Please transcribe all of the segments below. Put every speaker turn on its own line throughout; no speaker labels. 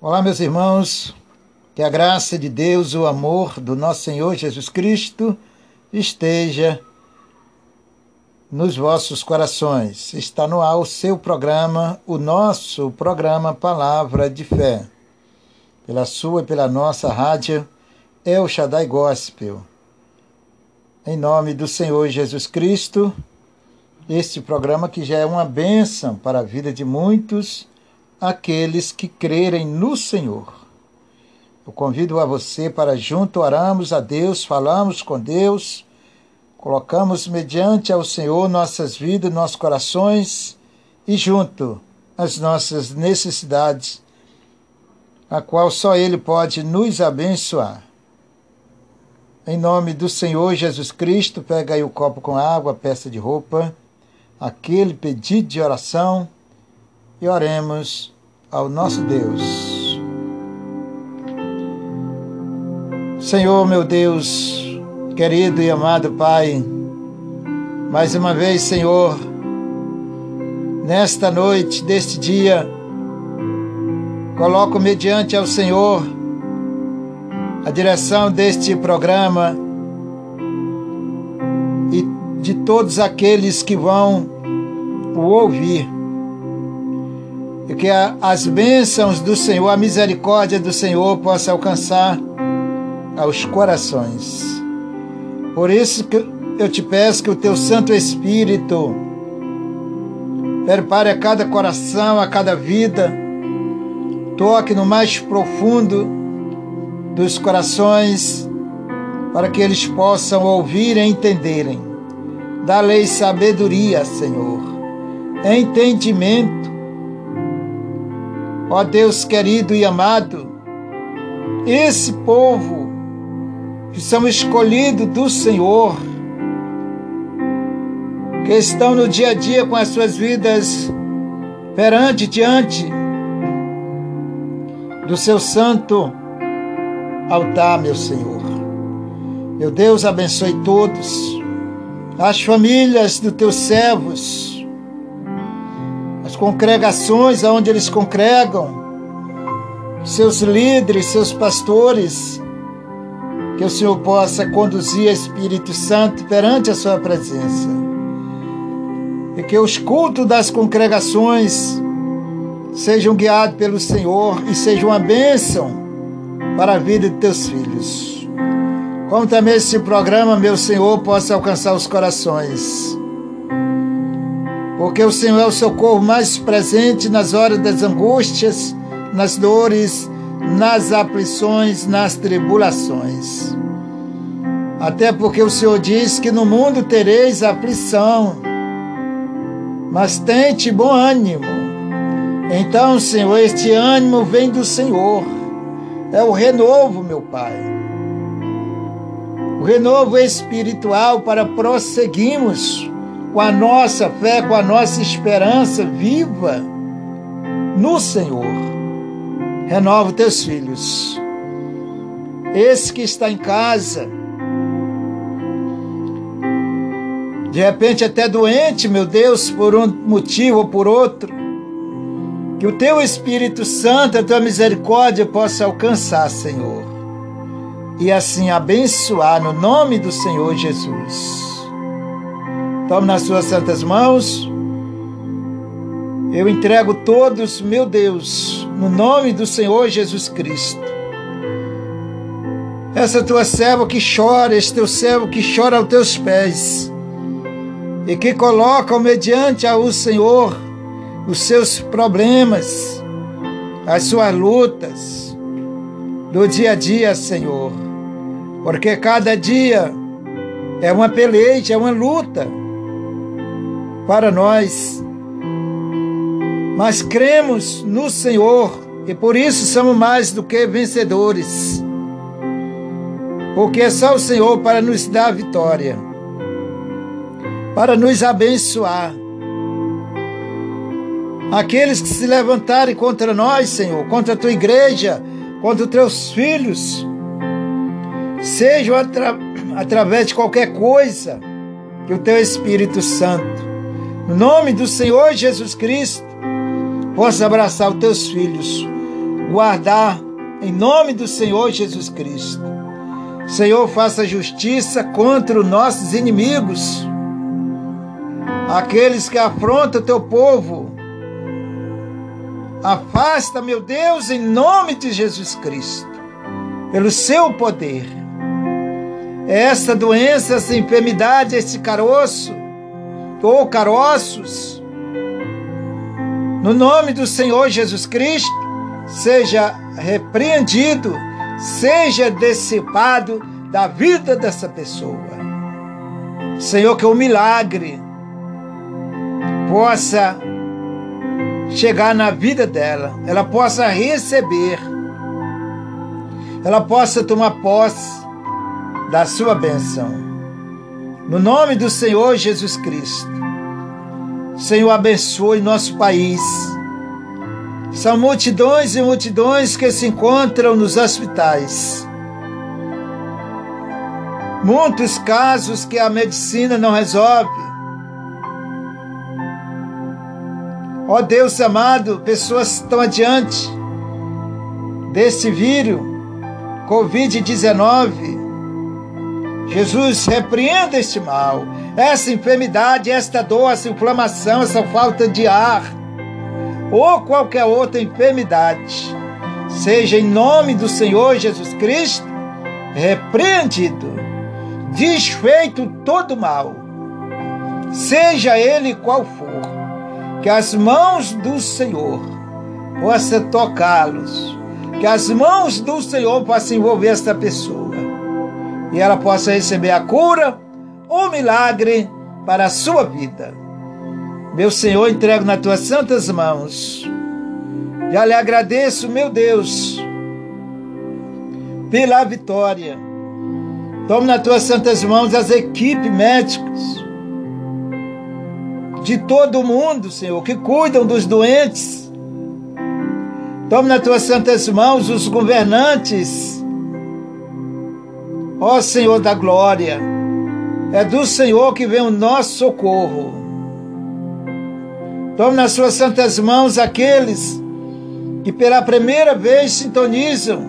Olá, meus irmãos, que a graça de Deus, o amor do nosso Senhor Jesus Cristo esteja nos vossos corações. Está no ar o seu programa, o nosso programa Palavra de Fé, pela sua e pela nossa rádio El Shaddai Gospel. Em nome do Senhor Jesus Cristo, este programa que já é uma bênção para a vida de muitos aqueles que crerem no Senhor. Eu convido a você para junto oramos a Deus, falamos com Deus, colocamos mediante ao Senhor nossas vidas, nossos corações e junto as nossas necessidades, a qual só Ele pode nos abençoar. Em nome do Senhor Jesus Cristo, pega aí o copo com água, peça de roupa, aquele pedido de oração e oremos ao nosso Deus. Senhor, meu Deus, querido e amado Pai, mais uma vez, Senhor, nesta noite, deste dia, coloco mediante ao Senhor a direção deste programa e de todos aqueles que vão o ouvir e que as bênçãos do Senhor, a misericórdia do Senhor possa alcançar aos corações. Por isso que eu te peço que o teu Santo Espírito prepare a cada coração, a cada vida, toque no mais profundo dos corações, para que eles possam ouvir e entenderem. Dá-lhes sabedoria, Senhor, entendimento Ó Deus querido e amado, esse povo que são escolhidos do Senhor, que estão no dia a dia com as suas vidas perante, diante do seu santo altar, meu Senhor. Meu Deus, abençoe todos, as famílias dos teus servos, congregações aonde eles congregam, seus líderes, seus pastores, que o Senhor possa conduzir a Espírito Santo perante a sua presença. E que os cultos das congregações sejam guiados pelo Senhor e sejam uma bênção para a vida de teus filhos. Como também esse programa, meu Senhor, possa alcançar os corações porque o Senhor é o socorro mais presente nas horas das angústias, nas dores, nas aflições, nas tribulações. Até porque o Senhor diz que no mundo tereis aflição, mas tente bom ânimo. Então, Senhor, este ânimo vem do Senhor, é o renovo, meu Pai. O renovo espiritual para prosseguirmos com a nossa fé, com a nossa esperança viva no Senhor. Renova teus filhos. Esse que está em casa, de repente até doente, meu Deus, por um motivo ou por outro, que o teu Espírito Santo, a tua misericórdia possa alcançar, Senhor, e assim abençoar no nome do Senhor Jesus. Tome nas suas santas mãos. Eu entrego todos, meu Deus, no nome do Senhor Jesus Cristo. Essa tua serva que chora, esse teu servo que chora aos teus pés e que coloca mediante ao Senhor os seus problemas, as suas lutas do dia a dia, Senhor. Porque cada dia é uma peleja, é uma luta para nós. Mas cremos no Senhor e por isso somos mais do que vencedores. Porque é só o Senhor para nos dar vitória, para nos abençoar. Aqueles que se levantarem contra nós, Senhor, contra a tua igreja, contra os teus filhos, sejam atra através de qualquer coisa, que o teu Espírito Santo no nome do Senhor Jesus Cristo, possa abraçar os teus filhos, guardar em nome do Senhor Jesus Cristo. Senhor, faça justiça contra os nossos inimigos, aqueles que afrontam o teu povo. Afasta, meu Deus, em nome de Jesus Cristo, pelo seu poder. Essa doença, essa enfermidade, esse caroço, ou caroços, no nome do Senhor Jesus Cristo, seja repreendido, seja dissipado da vida dessa pessoa. Senhor, que o milagre possa chegar na vida dela, ela possa receber, ela possa tomar posse da sua bênção. No nome do Senhor Jesus Cristo. Senhor, abençoe nosso país. São multidões e multidões que se encontram nos hospitais. Muitos casos que a medicina não resolve. Ó Deus amado, pessoas estão adiante desse vírus, Covid-19. Jesus, repreenda este mal, essa enfermidade, esta dor, essa inflamação, essa falta de ar, ou qualquer outra enfermidade, seja em nome do Senhor Jesus Cristo, repreendido, desfeito todo mal, seja ele qual for, que as mãos do Senhor possam tocá-los, que as mãos do Senhor possam envolver esta pessoa e ela possa receber a cura, o milagre para a sua vida. Meu Senhor, entrego nas tuas santas mãos. Já lhe agradeço, meu Deus, pela vitória. Tome nas tuas santas mãos as equipes médicas de todo o mundo, Senhor, que cuidam dos doentes. Tome nas tuas santas mãos os governantes Ó Senhor da glória, é do Senhor que vem o nosso socorro. Tome nas suas santas mãos aqueles que pela primeira vez sintonizam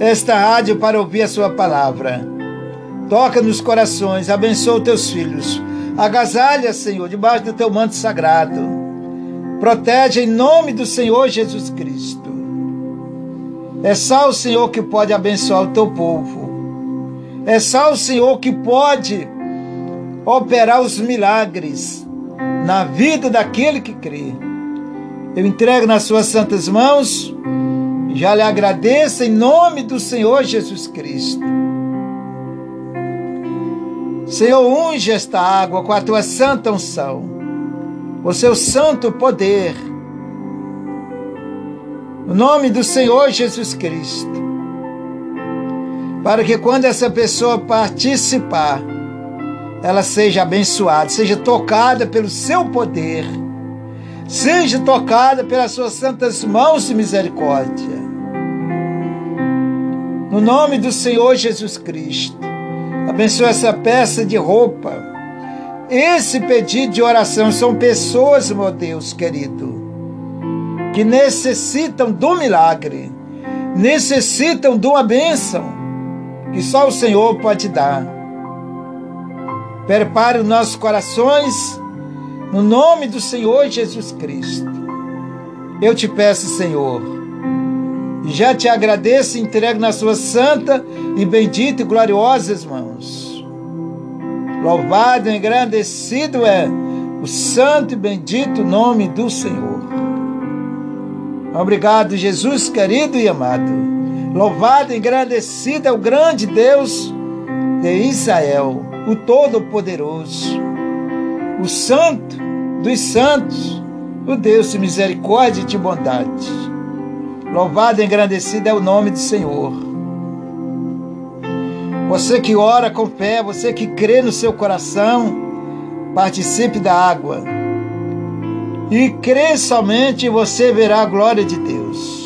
esta rádio para ouvir a sua palavra. Toca nos corações, abençoa os teus filhos. Agasalha, Senhor, debaixo do teu manto sagrado. Protege em nome do Senhor Jesus Cristo. É só o Senhor que pode abençoar o teu povo. É só o Senhor que pode operar os milagres na vida daquele que crê. Eu entrego nas suas santas mãos já lhe agradeço em nome do Senhor Jesus Cristo. Senhor, unge esta água com a tua santa unção, o seu santo poder. No nome do Senhor Jesus Cristo para que quando essa pessoa participar, ela seja abençoada, seja tocada pelo seu poder, seja tocada pelas suas santas mãos de misericórdia. No nome do Senhor Jesus Cristo, abençoa essa peça de roupa. Esse pedido de oração são pessoas, meu Deus querido, que necessitam do milagre, necessitam de uma bênção que só o Senhor pode dar. Prepare os nossos corações no nome do Senhor Jesus Cristo. Eu te peço, Senhor, já te agradeço e entrego nas suas santa e bendita e gloriosas mãos. Louvado e engrandecido é o santo e bendito nome do Senhor. Obrigado, Jesus querido e amado. Louvado e engrandecido é o grande Deus de Israel, o Todo-Poderoso, o Santo dos Santos, o Deus de misericórdia e de bondade. Louvado e engrandecido é o nome do Senhor. Você que ora com fé, você que crê no seu coração, participe da água. E crê somente e você verá a glória de Deus.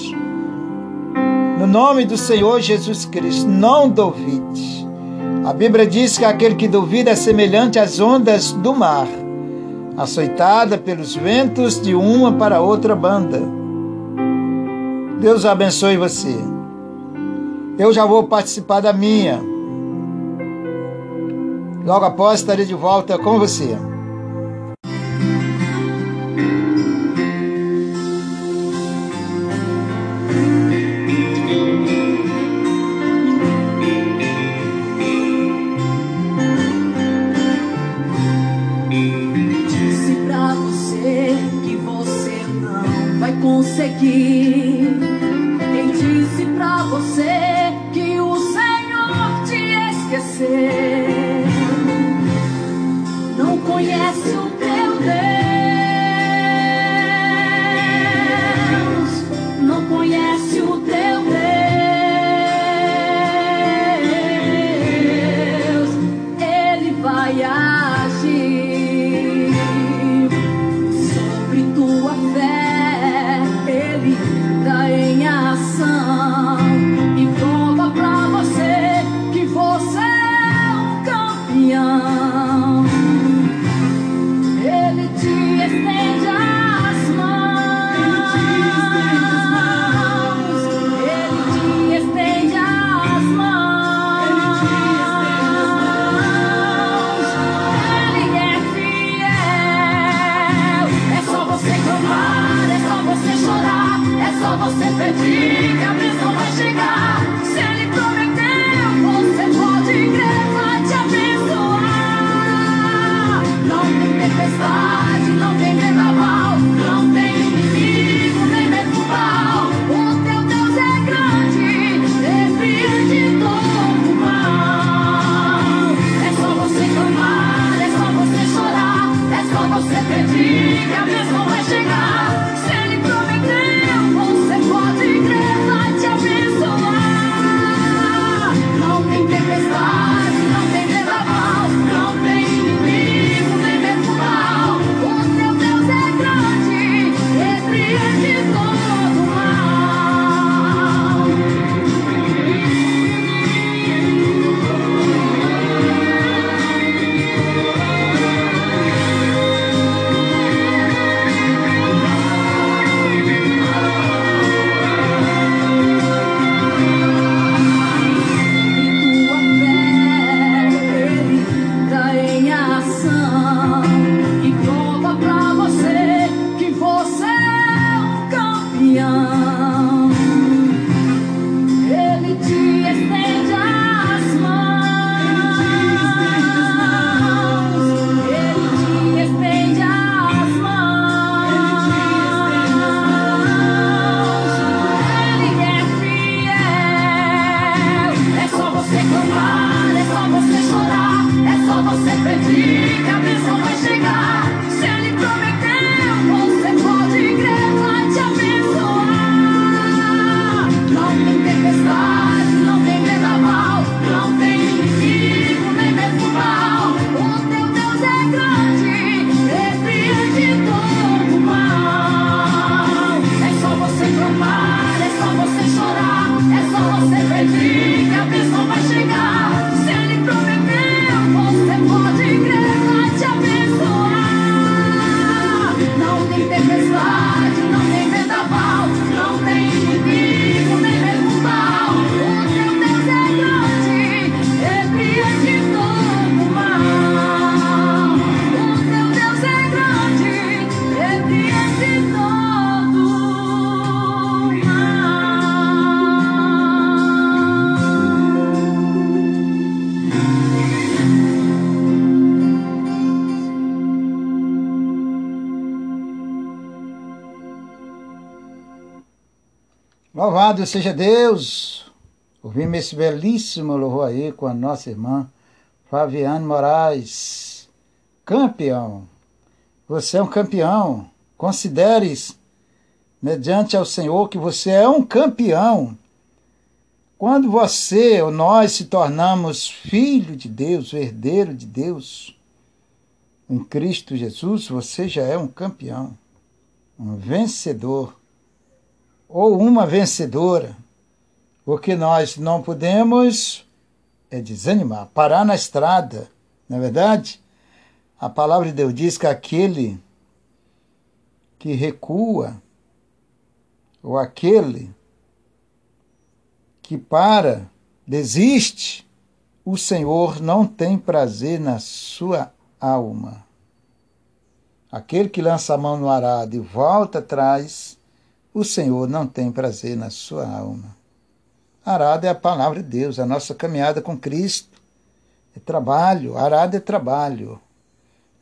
No nome do Senhor Jesus Cristo, não duvide. A Bíblia diz que aquele que duvida é semelhante às ondas do mar, açoitada pelos ventos de uma para outra banda.
Deus abençoe você. Eu já vou participar da minha. Logo após estarei de volta com você. Louvado seja Deus! Ouvimos esse belíssimo louvor aí com a nossa irmã Flaviane Moraes. Campeão! Você é um campeão. Consideres, mediante ao Senhor, que você é um campeão. Quando você ou nós se tornamos filho de Deus, herdeiro de Deus, em Cristo Jesus, você já é um campeão, um vencedor ou uma vencedora. O que nós não podemos é desanimar, parar na estrada, não é verdade? A palavra de Deus diz que aquele que recua, ou aquele que para, desiste, o Senhor não tem prazer na sua alma. Aquele que lança a mão no arado e volta atrás, o Senhor não tem prazer na sua alma. Arado é a palavra de Deus, a nossa caminhada com Cristo. É trabalho, arado é trabalho.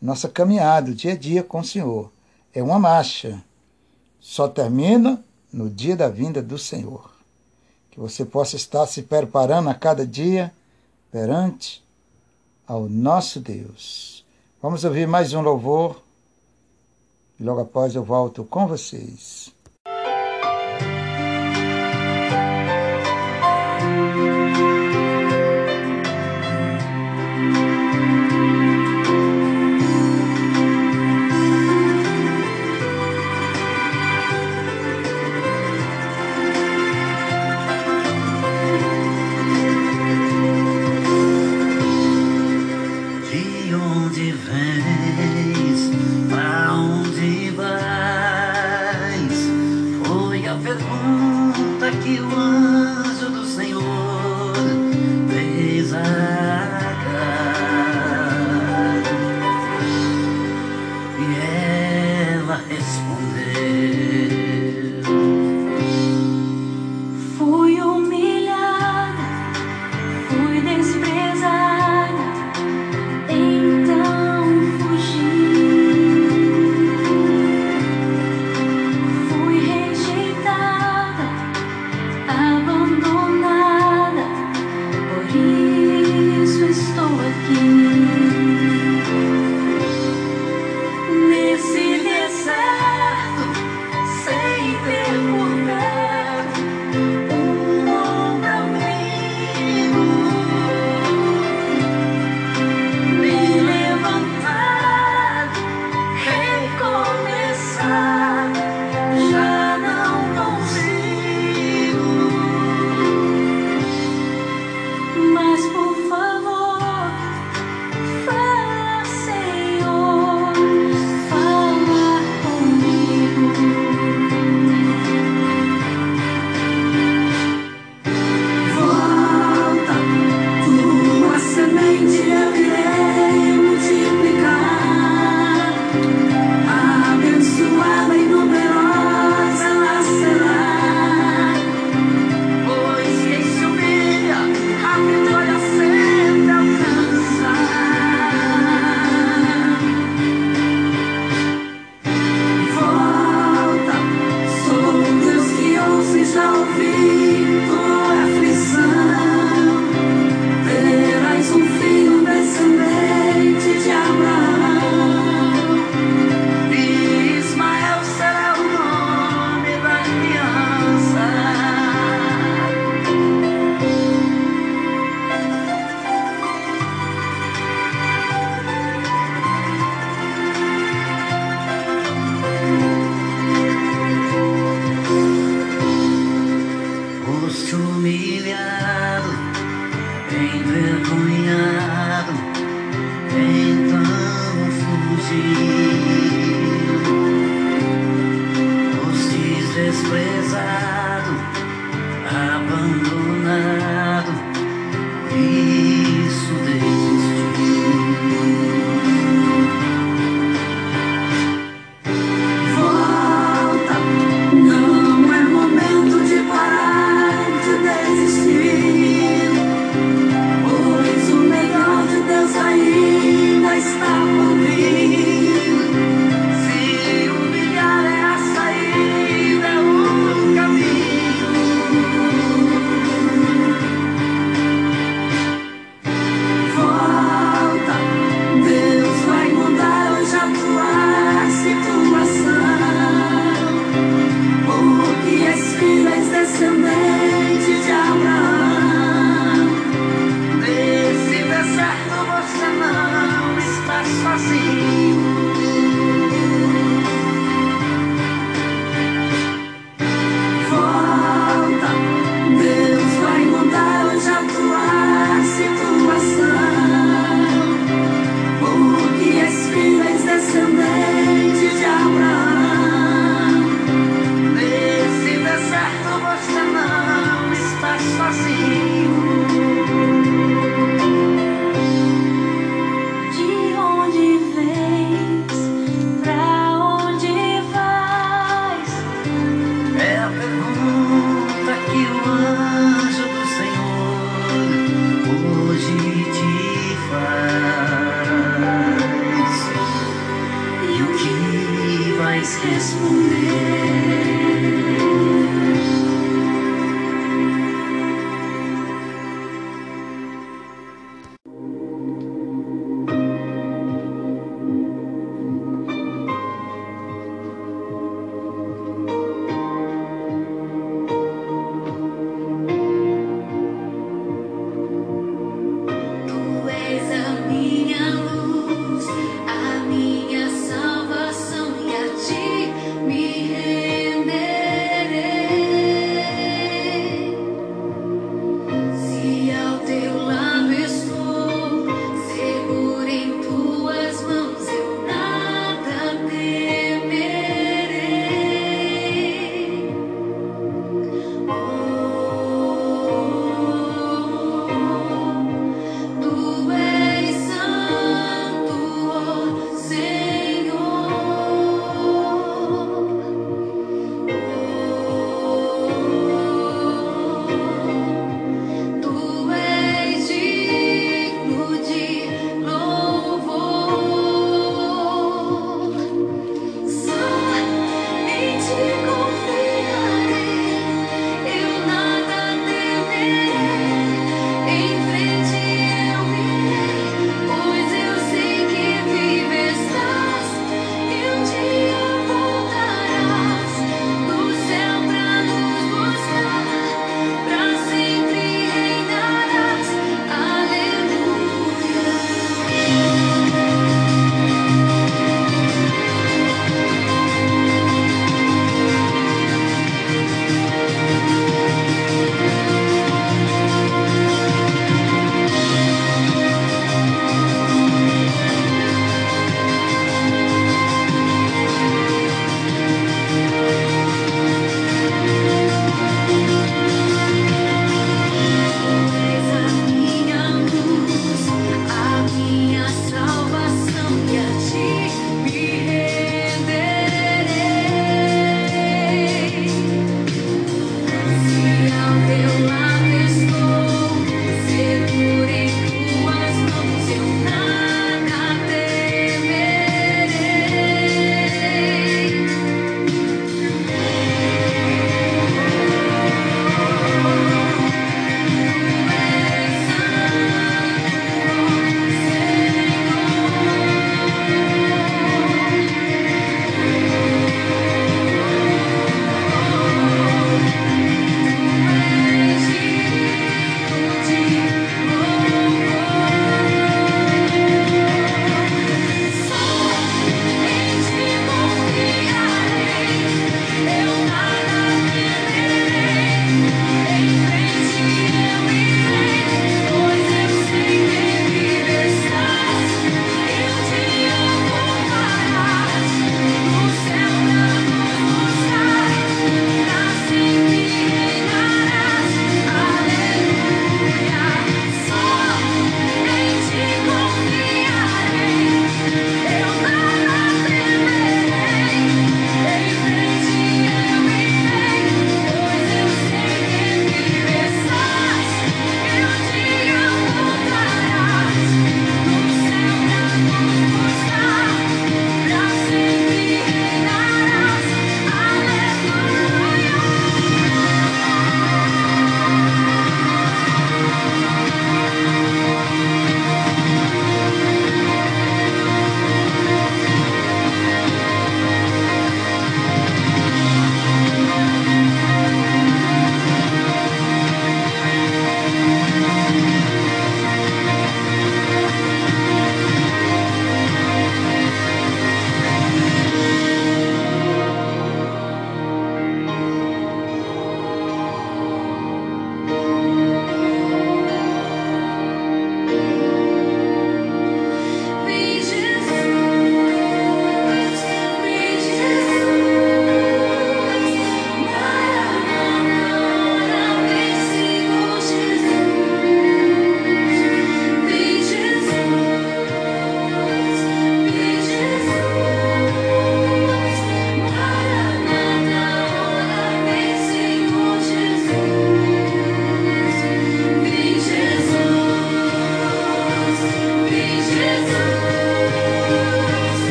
Nossa caminhada, o dia a dia com o Senhor. É uma marcha. Só termina no dia da vinda do Senhor. Que você possa estar se preparando a cada dia perante ao nosso Deus. Vamos ouvir mais um louvor e logo após eu volto com vocês.
Nesse deserto você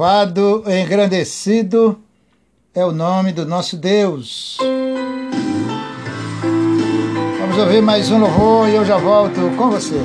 Louvado, engrandecido é o nome do nosso Deus. Vamos ouvir mais um louvor e eu já volto com você.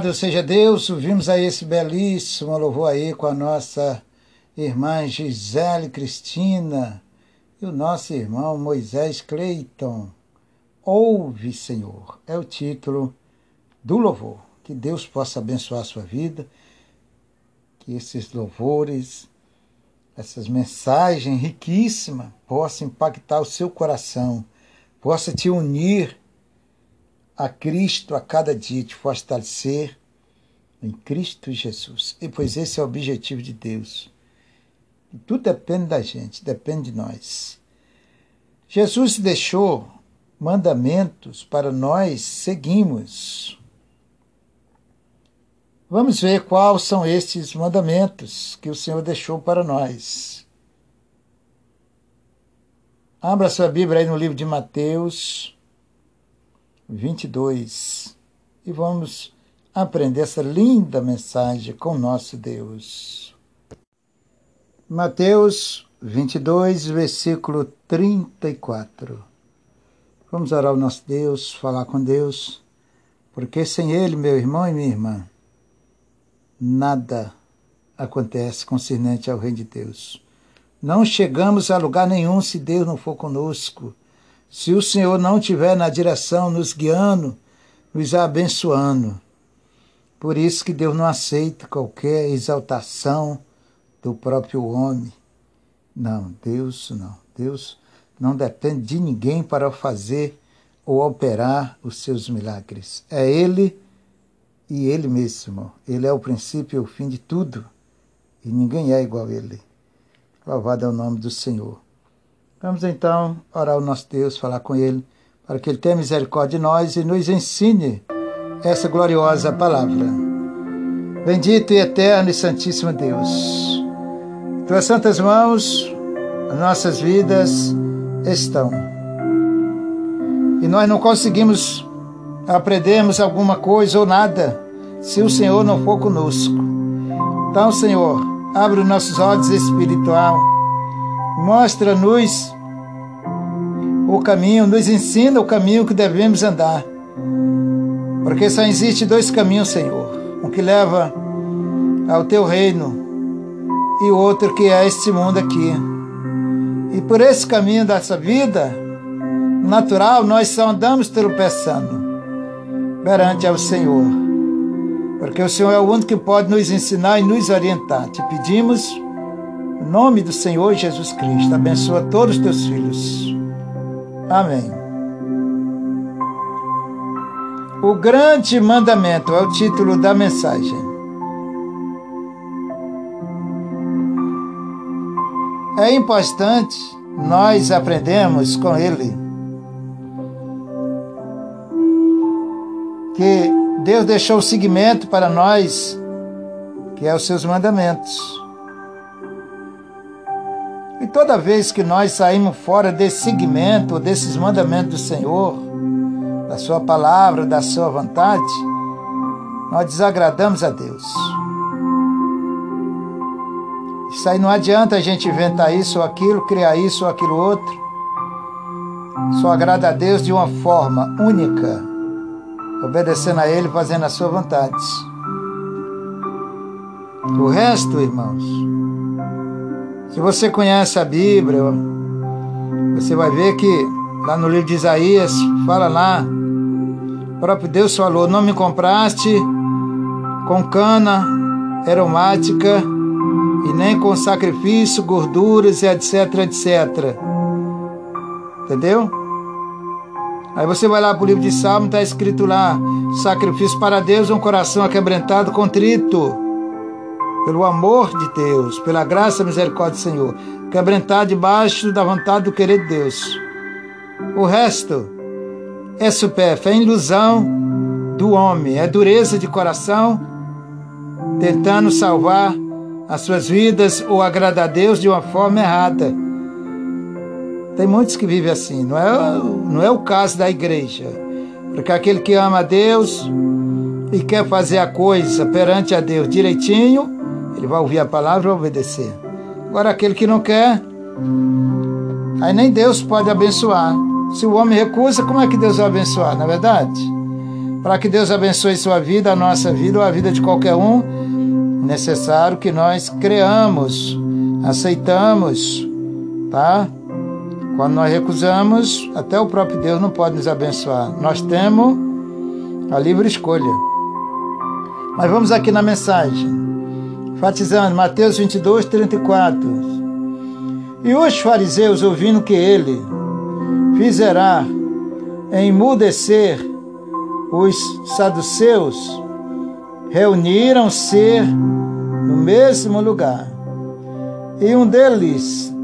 Louvado seja Deus, ouvimos aí esse belíssimo louvor aí com a nossa irmã Gisele Cristina e o nosso irmão Moisés Cleiton. Ouve, Senhor, é o título do louvor. Que Deus possa abençoar a sua vida, que esses louvores, essas mensagens riquíssimas possam impactar o seu coração, possa te unir a Cristo a cada dia, te fortalecer em Cristo Jesus. E pois esse é o objetivo de Deus. E tudo depende da gente, depende de nós. Jesus deixou mandamentos para nós seguirmos. Vamos ver quais são esses mandamentos que o Senhor deixou para nós. Abra sua Bíblia aí no livro de Mateus, 22 e vamos aprender essa linda mensagem com nosso Deus. Mateus 22, versículo 34. Vamos orar ao nosso Deus, falar com Deus, porque sem Ele, meu irmão e minha irmã, nada acontece concernente ao Reino de Deus. Não chegamos a lugar nenhum se Deus não for conosco. Se o Senhor não estiver na direção, nos guiando, nos abençoando. Por isso que Deus não aceita qualquer exaltação do próprio homem. Não, Deus não. Deus não depende de ninguém para fazer ou operar os seus milagres. É Ele e Ele mesmo. Ele é o princípio e o fim de tudo. E ninguém é igual a Ele. Louvado é o nome do Senhor. Vamos então orar ao nosso Deus, falar com Ele, para que Ele tenha misericórdia de nós e nos ensine essa gloriosa palavra. Bendito e eterno e santíssimo Deus, tuas santas mãos, as nossas vidas estão. E nós não conseguimos aprendermos alguma coisa ou nada se o Senhor não for conosco. Então, Senhor, abre os nossos olhos espiritual mostra-nos o caminho, nos ensina o caminho que devemos andar. Porque só existe dois caminhos, Senhor: um que leva ao teu reino e o outro que é este mundo aqui. E por esse caminho dessa vida natural, nós só andamos tropeçando perante ao Senhor. Porque o Senhor é o único que pode nos ensinar e nos orientar. Te pedimos em nome do Senhor Jesus Cristo, abençoa todos os teus filhos. Amém. O grande mandamento é o título da mensagem. É importante nós aprendemos com ele que Deus deixou o seguimento para nós, que é os seus mandamentos. E toda vez que nós saímos fora desse segmento, desses mandamentos do Senhor, da Sua palavra, da Sua vontade, nós desagradamos a Deus. Isso aí não adianta a gente inventar isso ou aquilo, criar isso ou aquilo outro. Só agrada a Deus de uma forma única, obedecendo a Ele, fazendo a Sua vontade. O resto, irmãos, se você conhece a Bíblia, você vai ver que lá no livro de Isaías, fala lá, o próprio Deus falou: Não me compraste com cana aromática e nem com sacrifício, gorduras e etc, etc. Entendeu? Aí você vai lá para o livro de Salmo, está escrito lá: sacrifício para Deus, um coração aquebrantado, contrito pelo amor de Deus, pela graça e misericórdia do Senhor, quebrantar debaixo da vontade do querer de Deus. O resto é supérfluo, é ilusão do homem, é dureza de coração, tentando salvar as suas vidas ou agradar a Deus de uma forma errada. Tem muitos que vivem assim, não é, não é o caso da igreja. Porque aquele que ama a Deus e quer fazer a coisa perante a Deus direitinho, ele vai ouvir a palavra e obedecer. Agora, aquele que não quer, aí nem Deus pode abençoar. Se o homem recusa, como é que Deus vai abençoar, na é verdade? para que Deus abençoe sua vida, a nossa vida ou a vida de qualquer um, necessário que nós creamos, aceitamos, tá? Quando nós recusamos, até o próprio Deus não pode nos abençoar. Nós temos a livre escolha. Mas vamos aqui na mensagem. Enfatizando, Mateus 22, 34. E os fariseus, ouvindo que ele fizerá emudecer os saduceus, reuniram-se no mesmo lugar. E um deles,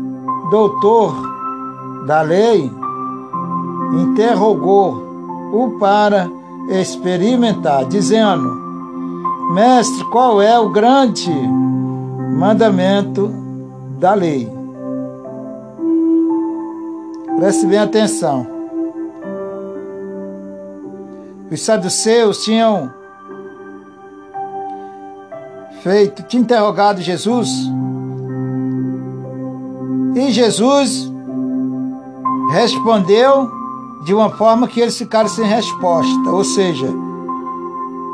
doutor da lei, interrogou-o para experimentar, dizendo: Mestre, qual é o grande mandamento da lei? Preste bem atenção. Os saduceus tinham feito, tinham interrogado Jesus. E Jesus respondeu de uma forma que eles ficaram sem resposta, ou seja,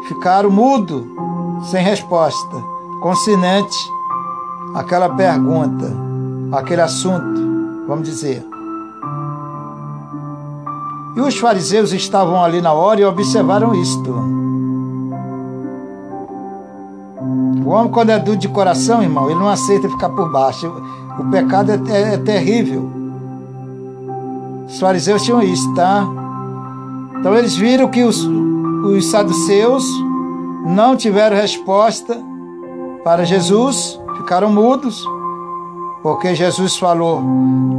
ficaram mudo, sem resposta, consciente àquela pergunta, aquele assunto, vamos dizer. E os fariseus estavam ali na hora e observaram isto. O homem, quando é duro de coração, irmão, ele não aceita ficar por baixo. O pecado é, é, é terrível. Os fariseus tinham isso, tá? Então eles viram que os, os saduceus não tiveram resposta para Jesus, ficaram mudos, porque Jesus falou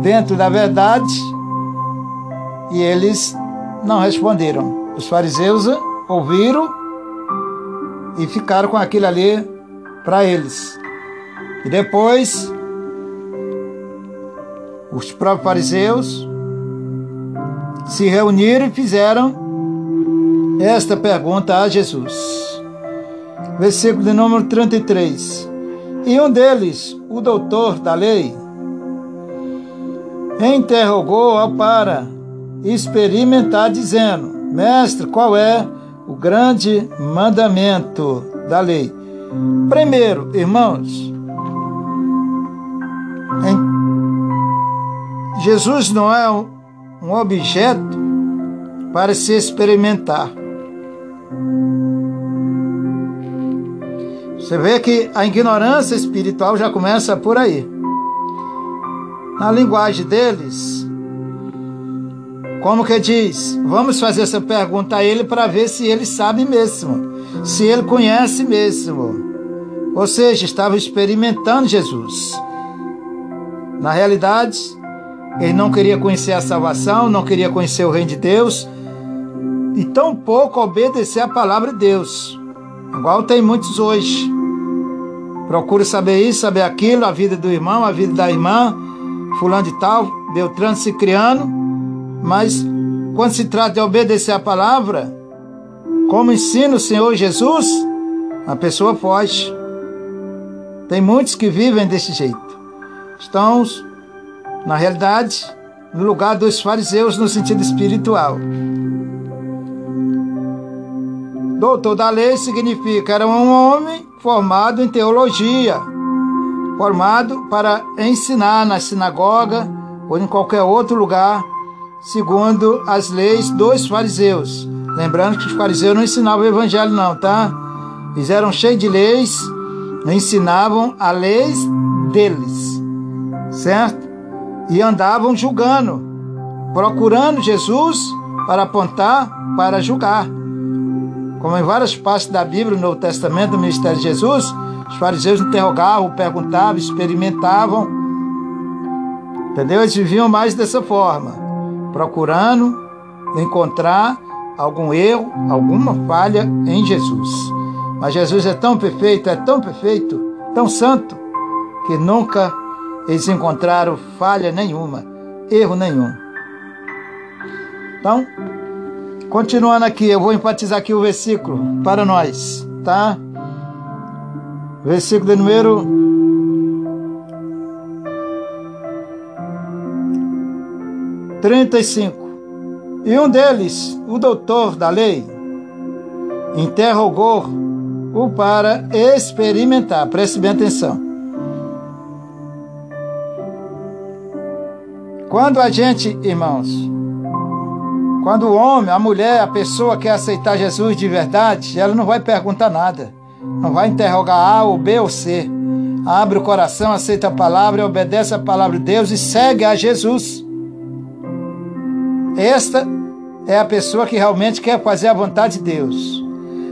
dentro da verdade e eles não responderam. Os fariseus ouviram e ficaram com aquilo ali para eles. E depois, os próprios fariseus se reuniram e fizeram esta pergunta a Jesus. Versículo de número 33. E um deles, o doutor da lei, interrogou-o para experimentar, dizendo: Mestre, qual é o grande mandamento da lei? Primeiro, irmãos, Jesus não é um objeto para se experimentar. Você vê que a ignorância espiritual já começa por aí. Na linguagem deles, como que diz? Vamos fazer essa pergunta a ele para ver se ele sabe mesmo, se ele conhece mesmo. Ou seja, estava experimentando Jesus. Na realidade, ele não queria conhecer a salvação, não queria conhecer o reino de Deus e tampouco obedecer a palavra de Deus. Igual tem muitos hoje. Procura saber isso, saber aquilo, a vida do irmão, a vida da irmã, fulano de tal, Beltrano se criando mas quando se trata de obedecer a palavra, como ensina o Senhor Jesus, a pessoa foge. Tem muitos que vivem desse jeito. Estão, na realidade, no lugar dos fariseus no sentido espiritual. Doutor da lei significa era um homem formado em teologia, formado para ensinar na sinagoga ou em qualquer outro lugar segundo as leis dos fariseus. Lembrando que os fariseus não ensinavam o evangelho, não, tá? Eles eram cheios de leis, ensinavam a leis deles, certo? E andavam julgando, procurando Jesus para apontar, para julgar. Como em várias partes da Bíblia, no Novo Testamento, do ministério de Jesus, os fariseus interrogavam, perguntavam, experimentavam. Entendeu? Eles viviam mais dessa forma procurando encontrar algum erro, alguma falha em Jesus. Mas Jesus é tão perfeito, é tão perfeito, tão santo, que nunca eles encontraram falha nenhuma, erro nenhum. Então, continuando aqui, eu vou enfatizar aqui o versículo para nós, tá? Versículo de número 35. E um deles, o doutor da lei, interrogou-o para experimentar. Preste bem atenção. Quando a gente, irmãos, quando o homem, a mulher, a pessoa quer aceitar Jesus de verdade, ela não vai perguntar nada. Não vai interrogar A ou B ou C. Abre o coração, aceita a palavra, obedece a palavra de Deus e segue a Jesus. Esta é a pessoa que realmente quer fazer a vontade de Deus.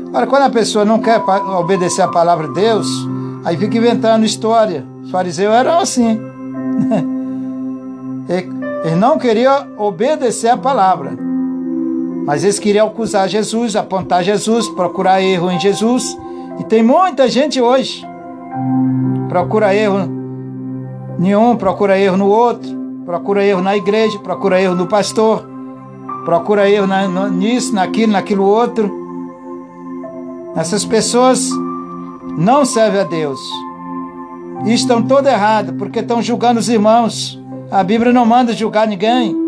Agora, quando a pessoa não quer obedecer a palavra de Deus, aí fica inventando história. Os fariseus eram assim. Eles não queriam obedecer a palavra. Mas eles queriam acusar Jesus, apontar Jesus, procurar erro em Jesus. E tem muita gente hoje. Procura erro nenhum, procura erro no outro, procura erro na igreja, procura erro no pastor, procura erro na, no, nisso, naquilo, naquilo outro. Essas pessoas não servem a Deus. E estão todo errado, porque estão julgando os irmãos. A Bíblia não manda julgar ninguém.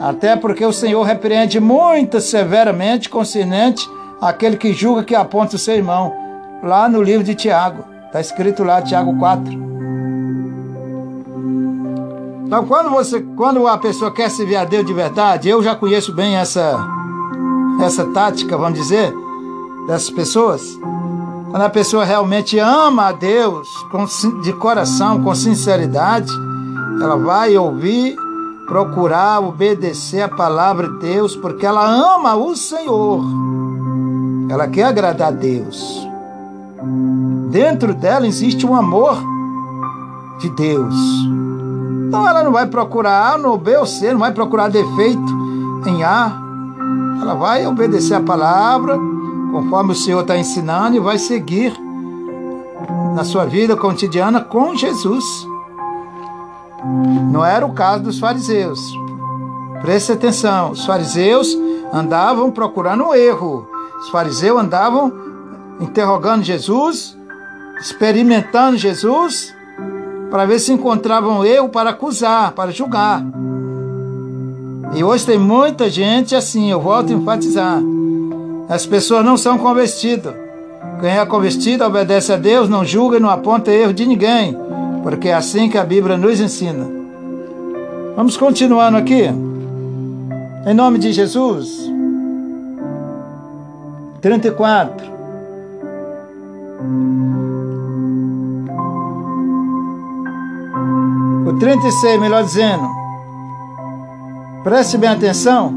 Até porque o Senhor repreende muito severamente concernente aquele que julga que aponta o seu irmão. Lá no livro de Tiago. Está escrito lá, Tiago 4. Então, quando, você, quando a pessoa quer servir a Deus de verdade, eu já conheço bem essa, essa tática, vamos dizer, dessas pessoas. Quando a pessoa realmente ama a Deus de coração, com sinceridade, ela vai ouvir procurar obedecer a palavra de Deus, porque ela ama o Senhor. Ela quer agradar a Deus. Dentro dela existe um amor de Deus. Então ela não vai procurar A no B ou C, não vai procurar defeito em A. Ela vai obedecer a palavra, conforme o Senhor está ensinando, e vai seguir na sua vida cotidiana com Jesus. Não era o caso dos fariseus. Preste atenção, os fariseus andavam procurando um erro. Os fariseus andavam interrogando Jesus, experimentando Jesus, para ver se encontravam erro para acusar, para julgar. E hoje tem muita gente assim, eu volto a enfatizar. As pessoas não são convertidas. Quem é convertido obedece a Deus, não julga e não aponta erro de ninguém porque é assim que a Bíblia nos ensina. Vamos continuando aqui. Em nome de Jesus. 34. O 36, melhor dizendo. Preste bem atenção.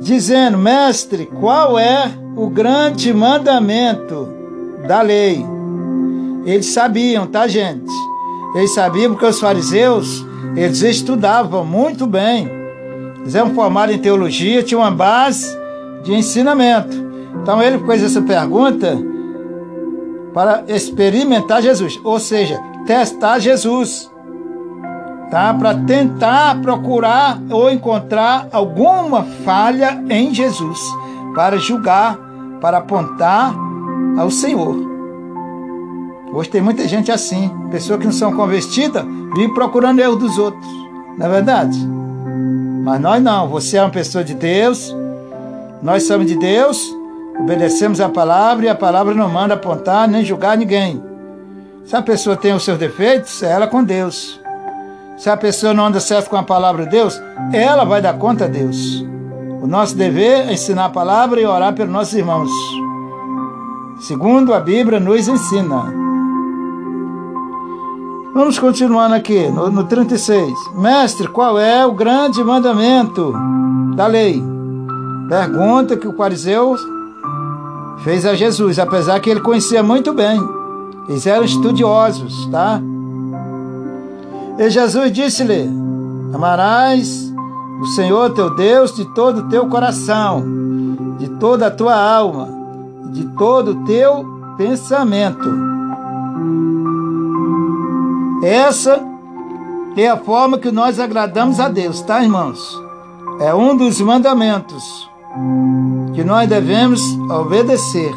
Dizendo, mestre, qual é o grande mandamento da lei? Eles sabiam, tá, gente? Eles sabiam porque os fariseus, eles estudavam muito bem. Eles eram formados em teologia, tinham uma base de ensinamento. Então ele fez essa pergunta para experimentar Jesus, ou seja, testar Jesus. Tá? Para tentar procurar ou encontrar alguma falha em Jesus, para julgar, para apontar ao Senhor. Hoje tem muita gente assim, pessoas que não são convertidas, vivem procurando erro dos outros, não é verdade? Mas nós não, você é uma pessoa de Deus, nós somos de Deus, obedecemos a palavra e a palavra não manda apontar nem julgar ninguém. Se a pessoa tem os seus defeitos, é ela com Deus. Se a pessoa não anda certo com a palavra de Deus, ela vai dar conta a Deus. O nosso dever é ensinar a palavra e orar pelos nossos irmãos. Segundo a Bíblia nos ensina. Vamos continuando aqui, no, no 36. Mestre, qual é o grande mandamento da lei? Pergunta que o fariseu fez a Jesus, apesar que ele conhecia muito bem. Eles eram estudiosos, tá? E Jesus disse-lhe: Amarás o Senhor teu Deus de todo o teu coração, de toda a tua alma, de todo o teu pensamento. Essa é a forma que nós agradamos a Deus, tá, irmãos? É um dos mandamentos que nós devemos obedecer.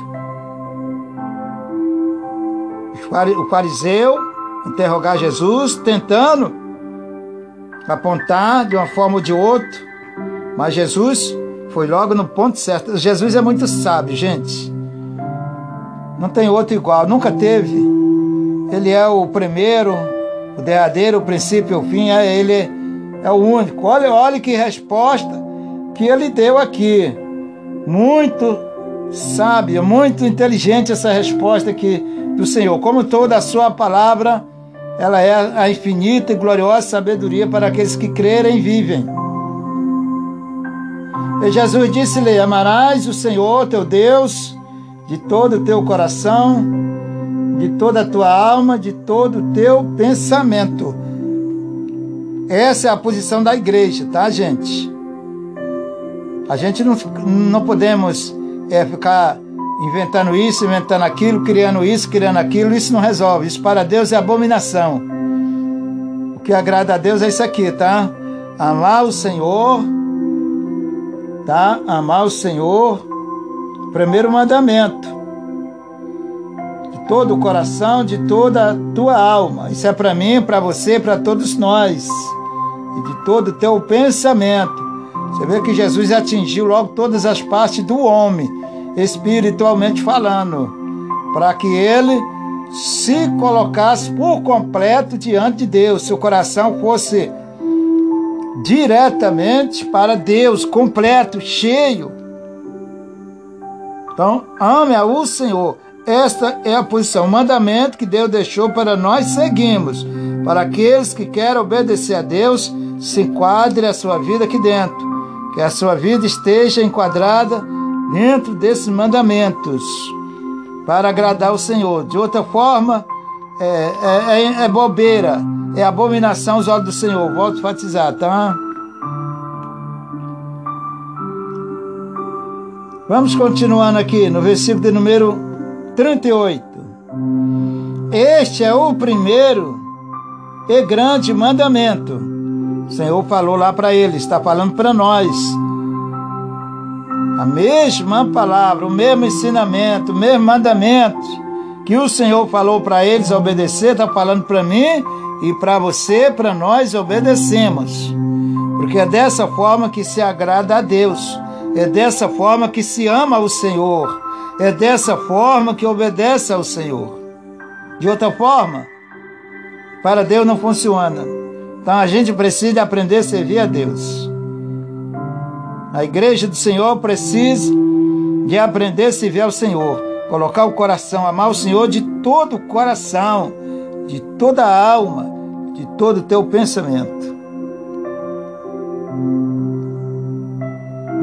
O fariseu interrogar Jesus, tentando apontar de uma forma ou de outra, mas Jesus foi logo no ponto certo. Jesus é muito sábio, gente. Não tem outro igual, nunca teve. Ele é o primeiro, o derradeiro, o princípio o fim. É, ele é o único. Olha, olha que resposta que ele deu aqui. Muito sábia, muito inteligente essa resposta aqui do Senhor. Como toda a sua palavra, ela é a infinita e gloriosa sabedoria para aqueles que crerem e vivem. E Jesus disse-lhe: Amarás o Senhor teu Deus de todo o teu coração, de toda a tua alma, de todo o teu pensamento. Essa é a posição da igreja, tá, gente? A gente não, não podemos é, ficar inventando isso, inventando aquilo, criando isso, criando aquilo. Isso não resolve. Isso para Deus é abominação. O que agrada a Deus é isso aqui, tá? Amar o Senhor, tá? Amar o Senhor, primeiro mandamento. Todo o coração, de toda a tua alma. Isso é para mim, para você, para todos nós. E de todo o teu pensamento. Você vê que Jesus atingiu logo todas as partes do homem, espiritualmente falando, para que ele se colocasse por completo diante de Deus, seu coração fosse diretamente para Deus, completo, cheio. Então, ame ao Senhor. Esta é a posição, o mandamento que Deus deixou para nós seguirmos. Para aqueles que querem obedecer a Deus, se enquadre a sua vida aqui dentro que a sua vida esteja enquadrada dentro desses mandamentos para agradar o Senhor. De outra forma, é, é, é, é bobeira, é abominação aos olhos do Senhor. Volto a enfatizar, tá? Vamos continuando aqui no versículo de número 38. Este é o primeiro e grande mandamento o Senhor falou lá para ele, está falando para nós. A mesma palavra, o mesmo ensinamento, o mesmo mandamento que o Senhor falou para eles obedecer, está falando para mim e para você, para nós obedecemos. Porque é dessa forma que se agrada a Deus, é dessa forma que se ama o Senhor, é dessa forma que obedece ao Senhor. De outra forma, para Deus não funciona. Então a gente precisa aprender a servir a Deus. A igreja do Senhor precisa de aprender a servir ao Senhor, colocar o coração, amar o Senhor de todo o coração, de toda a alma, de todo o teu pensamento.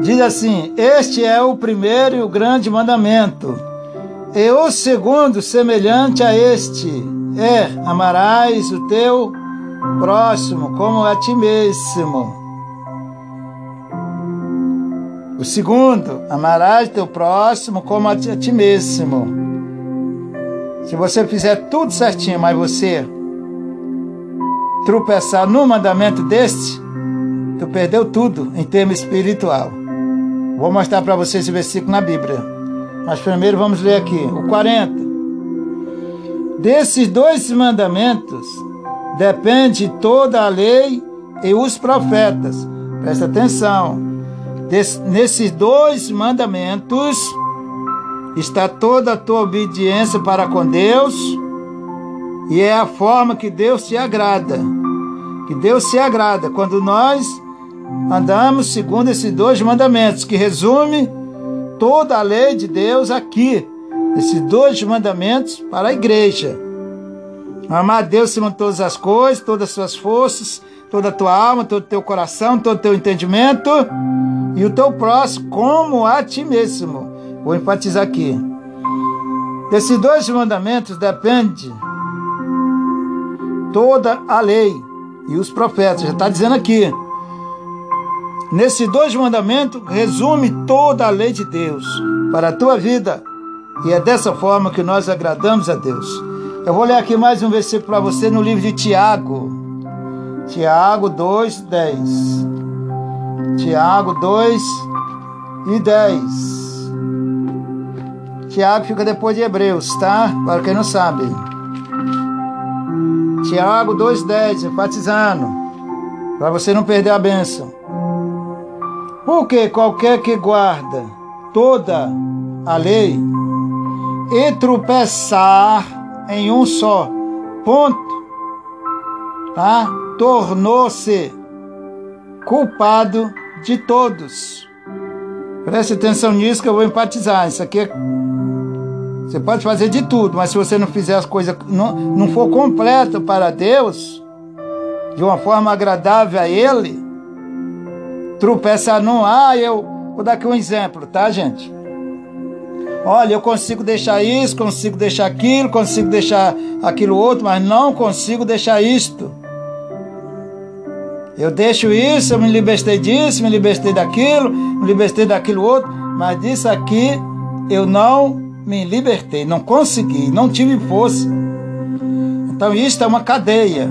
Diz assim: Este é o primeiro e o grande mandamento. E o segundo, semelhante a este, é: amarás o teu próximo como a ti mesmo. O segundo, amarás teu próximo como a ti mesmo. Se você fizer tudo certinho, mas você tropeçar no mandamento deste, tu perdeu tudo em termo espiritual. Vou mostrar para você esse versículo na Bíblia. Mas primeiro vamos ler aqui, o 40. Desses dois mandamentos depende toda a lei e os profetas. Presta atenção. Des, nesses dois mandamentos está toda a tua obediência para com Deus e é a forma que Deus se agrada. Que Deus se agrada quando nós andamos segundo esses dois mandamentos, que resume toda a lei de Deus aqui, esses dois mandamentos para a igreja. Amar a Deus acima de todas as coisas, todas as suas forças, toda a tua alma, todo o teu coração, todo o teu entendimento e o teu próximo como a ti mesmo. Vou enfatizar aqui. Desses dois mandamentos depende toda a lei e os profetas. Já está dizendo aqui. Nesses dois mandamentos resume toda a lei de Deus para a tua vida. E é dessa forma que nós agradamos a Deus. Eu vou ler aqui mais um versículo para você no livro de Tiago. Tiago 2, 10. Tiago 2 e 10. Tiago fica depois de Hebreus, tá? Para quem não sabe. Tiago 2, 10, enfatizando. Para você não perder a bênção. Porque qualquer que guarda toda a lei e tropeçar em um só ponto, tá? Tornou-se culpado de todos. Preste atenção nisso que eu vou empatizar. Isso aqui é... Você pode fazer de tudo, mas se você não fizer as coisas, não, não for completo para Deus, de uma forma agradável a Ele, tropeçar num. Ah, eu vou dar aqui um exemplo, tá, gente? Olha, eu consigo deixar isso, consigo deixar aquilo, consigo deixar aquilo outro, mas não consigo deixar isto. Eu deixo isso, eu me libertei disso, me libertei daquilo, me libertei daquilo outro, mas disso aqui eu não me libertei, não consegui, não tive força. Então isto é uma cadeia.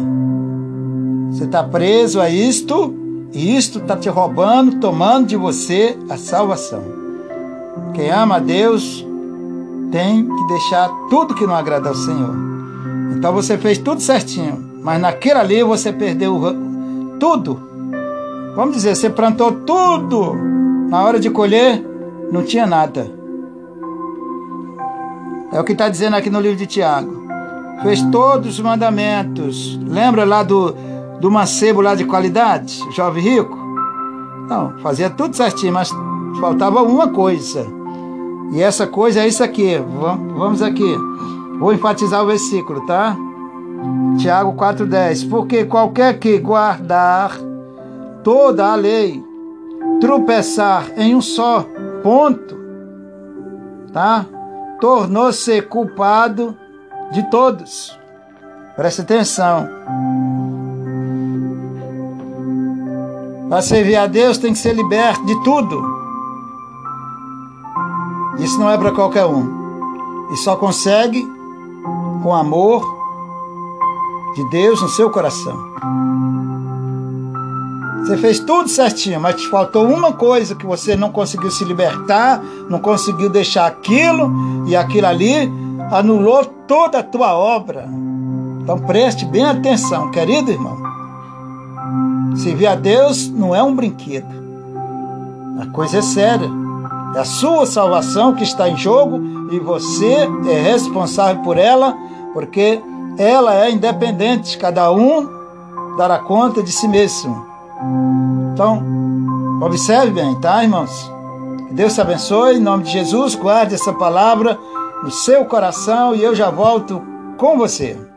Você está preso a isto, e isto está te roubando, tomando de você a salvação. Quem ama a Deus tem que deixar tudo que não agrada ao Senhor. Então você fez tudo certinho, mas naquele ali você perdeu tudo. Vamos dizer, você plantou tudo. Na hora de colher, não tinha nada. É o que está dizendo aqui no livro de Tiago. Fez todos os mandamentos. Lembra lá do, do mancebo lá de qualidade, jovem rico? Não, fazia tudo certinho, mas faltava uma coisa. E essa coisa é isso aqui. Vamos aqui. Vou enfatizar o versículo, tá? Tiago 4,10. Porque qualquer que guardar toda a lei, tropeçar em um só ponto, tá? Tornou-se culpado de todos. Preste atenção. Para servir a Deus tem que ser liberto de tudo. Isso não é para qualquer um. E só consegue com amor de Deus no seu coração. Você fez tudo certinho, mas te faltou uma coisa que você não conseguiu se libertar, não conseguiu deixar aquilo e aquilo ali anulou toda a tua obra. Então preste bem atenção, querido irmão. Servir a Deus não é um brinquedo. A coisa é séria. É a sua salvação que está em jogo e você é responsável por ela, porque ela é independente, cada um dará conta de si mesmo. Então, observe bem, tá, irmãos? Que Deus te abençoe, em nome de Jesus, guarde essa palavra no seu coração e eu já volto com você.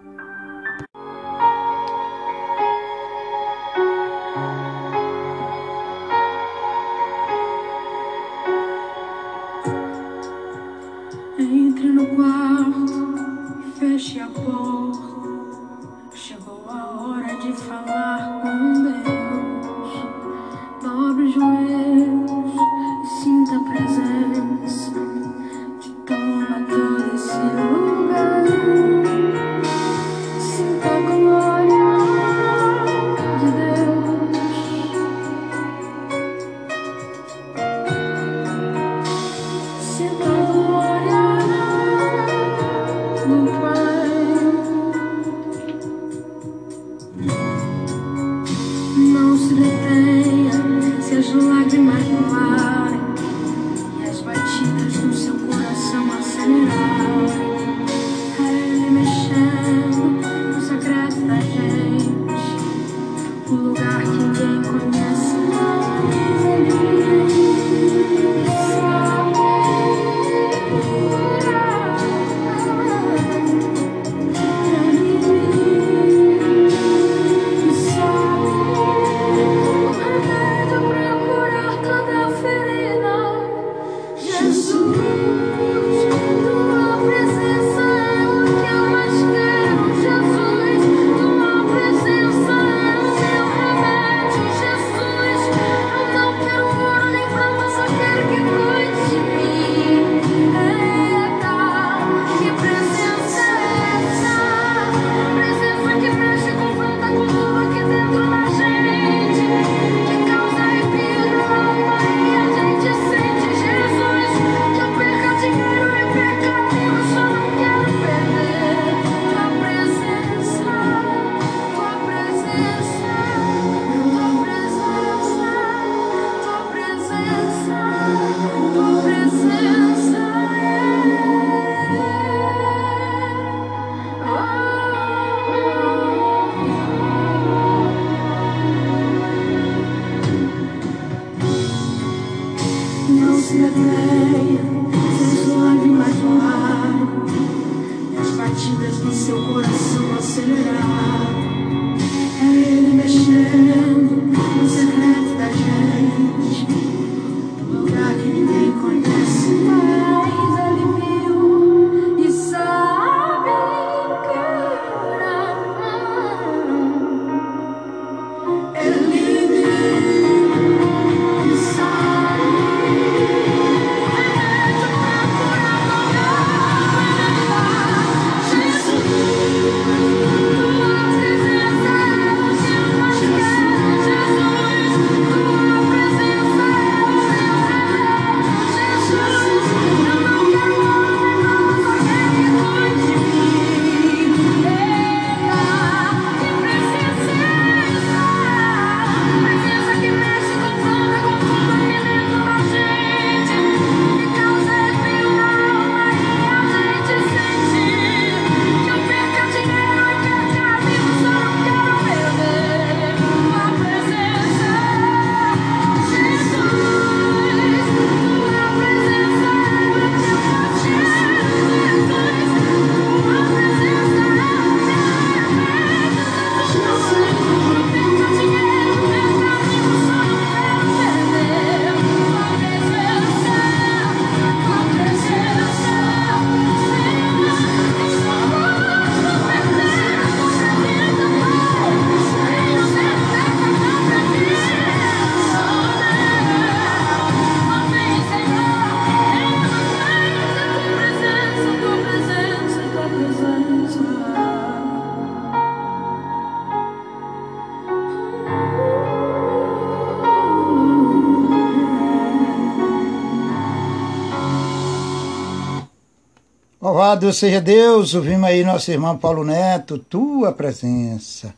Louvado seja Deus, ouvimos aí nosso irmão Paulo Neto, tua presença.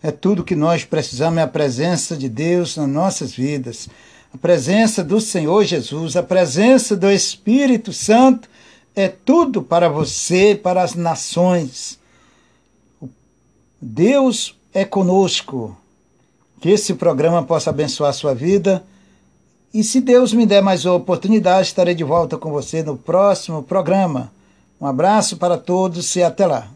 É tudo que nós precisamos, é a presença de Deus nas nossas vidas, a presença do Senhor Jesus, a presença do Espírito Santo, é tudo para você, para as nações. Deus é conosco. Que esse programa possa abençoar a sua vida. E se Deus me der mais uma oportunidade, estarei de volta com você no próximo programa. Um abraço para todos e até lá.